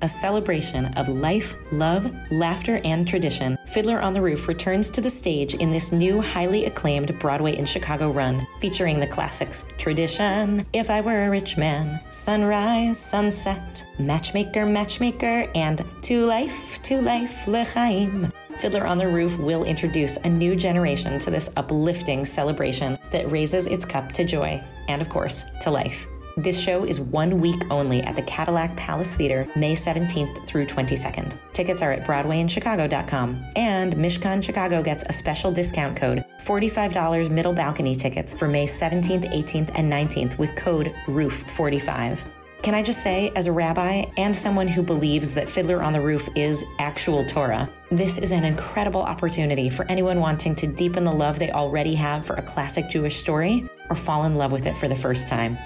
A celebration of life, love, laughter, and tradition, Fiddler on the Roof returns to the stage in this new, highly acclaimed Broadway in Chicago run, featuring the classics Tradition, If I Were a Rich Man, Sunrise, Sunset, Matchmaker, Matchmaker, and To Life, To Life, L'Chaim. Fiddler on the Roof will introduce a new generation to this uplifting celebration that raises its cup to joy and, of course, to life. This show is one week only at the Cadillac Palace Theater, May 17th through 22nd. Tickets are at BroadwayInChicago.com. And Mishkan Chicago gets a special discount code $45 middle balcony tickets for May 17th, 18th, and 19th with code ROOF45. Can I just say, as a rabbi and someone who believes that Fiddler on the Roof is actual Torah, this is an incredible opportunity for anyone wanting to deepen the love they already have for a classic Jewish story or fall in love with it for the first time.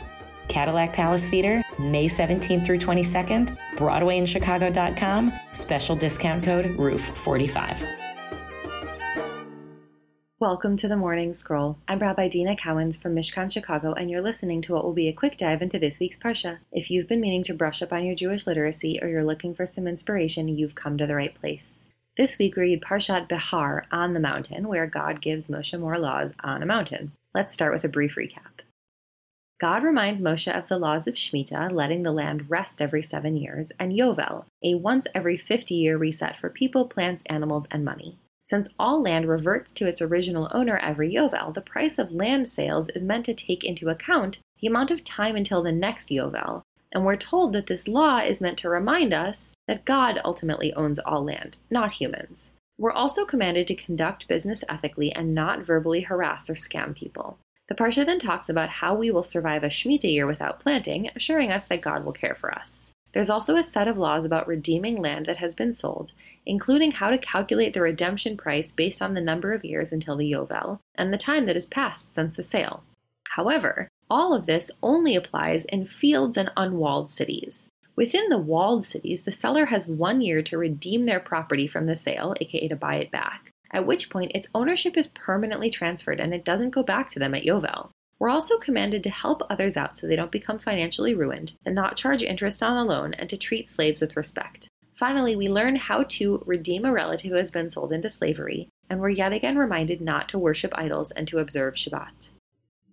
Cadillac Palace Theater, May 17th through 22nd, BroadwayInChicago.com, special discount code ROOF45. Welcome to the Morning Scroll. I'm Rabbi Deena Cowens from Mishkan Chicago, and you're listening to what will be a quick dive into this week's Parsha. If you've been meaning to brush up on your Jewish literacy or you're looking for some inspiration, you've come to the right place. This week we read Parshat Behar on the mountain, where God gives Moshe more laws on a mountain. Let's start with a brief recap. God reminds Moshe of the laws of Shemitah, letting the land rest every seven years, and Yovel, a once every 50 year reset for people, plants, animals, and money. Since all land reverts to its original owner every Yovel, the price of land sales is meant to take into account the amount of time until the next Yovel, and we're told that this law is meant to remind us that God ultimately owns all land, not humans. We're also commanded to conduct business ethically and not verbally harass or scam people. The Parsha then talks about how we will survive a Shemitah year without planting, assuring us that God will care for us. There's also a set of laws about redeeming land that has been sold, including how to calculate the redemption price based on the number of years until the Yovel and the time that has passed since the sale. However, all of this only applies in fields and unwalled cities. Within the walled cities, the seller has one year to redeem their property from the sale, aka to buy it back at which point its ownership is permanently transferred and it doesn't go back to them at Yovel. We're also commanded to help others out so they don't become financially ruined, and not charge interest on a loan, and to treat slaves with respect. Finally, we learn how to redeem a relative who has been sold into slavery, and we're yet again reminded not to worship idols and to observe Shabbat.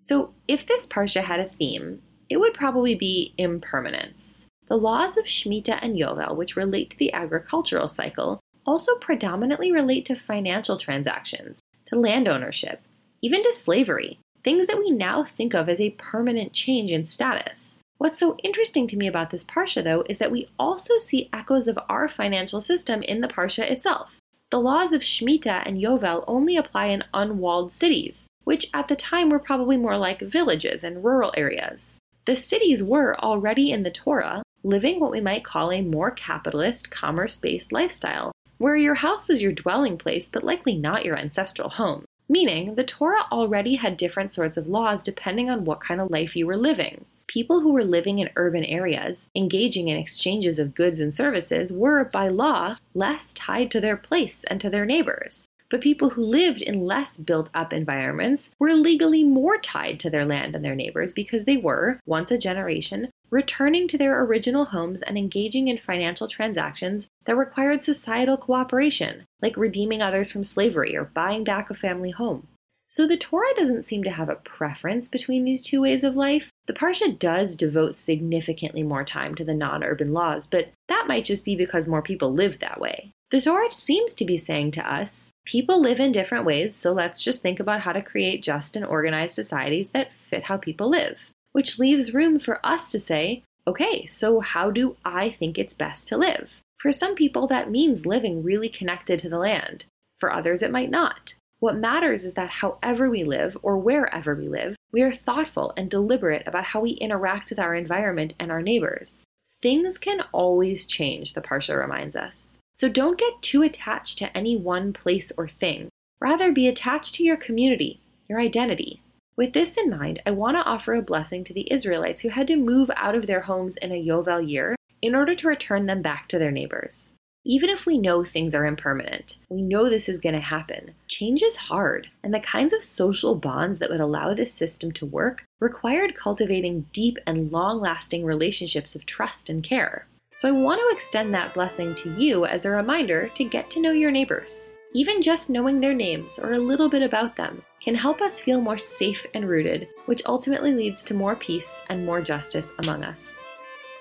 So, if this Parsha had a theme, it would probably be impermanence. The laws of Shemitah and Yovel, which relate to the agricultural cycle, also predominantly relate to financial transactions, to land ownership, even to slavery, things that we now think of as a permanent change in status. What's so interesting to me about this Parsha, though, is that we also see echoes of our financial system in the Parsha itself. The laws of Shemitah and Yovel only apply in unwalled cities, which at the time were probably more like villages and rural areas. The cities were already in the Torah, living what we might call a more capitalist, commerce based lifestyle, where your house was your dwelling place, but likely not your ancestral home. Meaning, the Torah already had different sorts of laws depending on what kind of life you were living. People who were living in urban areas, engaging in exchanges of goods and services, were, by law, less tied to their place and to their neighbors. But people who lived in less built up environments were legally more tied to their land and their neighbors because they were, once a generation, returning to their original homes and engaging in financial transactions that required societal cooperation, like redeeming others from slavery or buying back a family home. So the Torah doesn't seem to have a preference between these two ways of life. The Parsha does devote significantly more time to the non urban laws, but that might just be because more people live that way. The Torah seems to be saying to us people live in different ways, so let's just think about how to create just and organized societies that fit how people live which leaves room for us to say, okay, so how do I think it's best to live? For some people, that means living really connected to the land. For others, it might not. What matters is that however we live, or wherever we live, we are thoughtful and deliberate about how we interact with our environment and our neighbors. Things can always change, the Parsha reminds us. So don't get too attached to any one place or thing. Rather, be attached to your community, your identity, with this in mind, I want to offer a blessing to the Israelites who had to move out of their homes in a Yovel year in order to return them back to their neighbors. Even if we know things are impermanent, we know this is going to happen. Change is hard, and the kinds of social bonds that would allow this system to work required cultivating deep and long lasting relationships of trust and care. So I want to extend that blessing to you as a reminder to get to know your neighbors. Even just knowing their names or a little bit about them can help us feel more safe and rooted, which ultimately leads to more peace and more justice among us.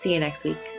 See you next week.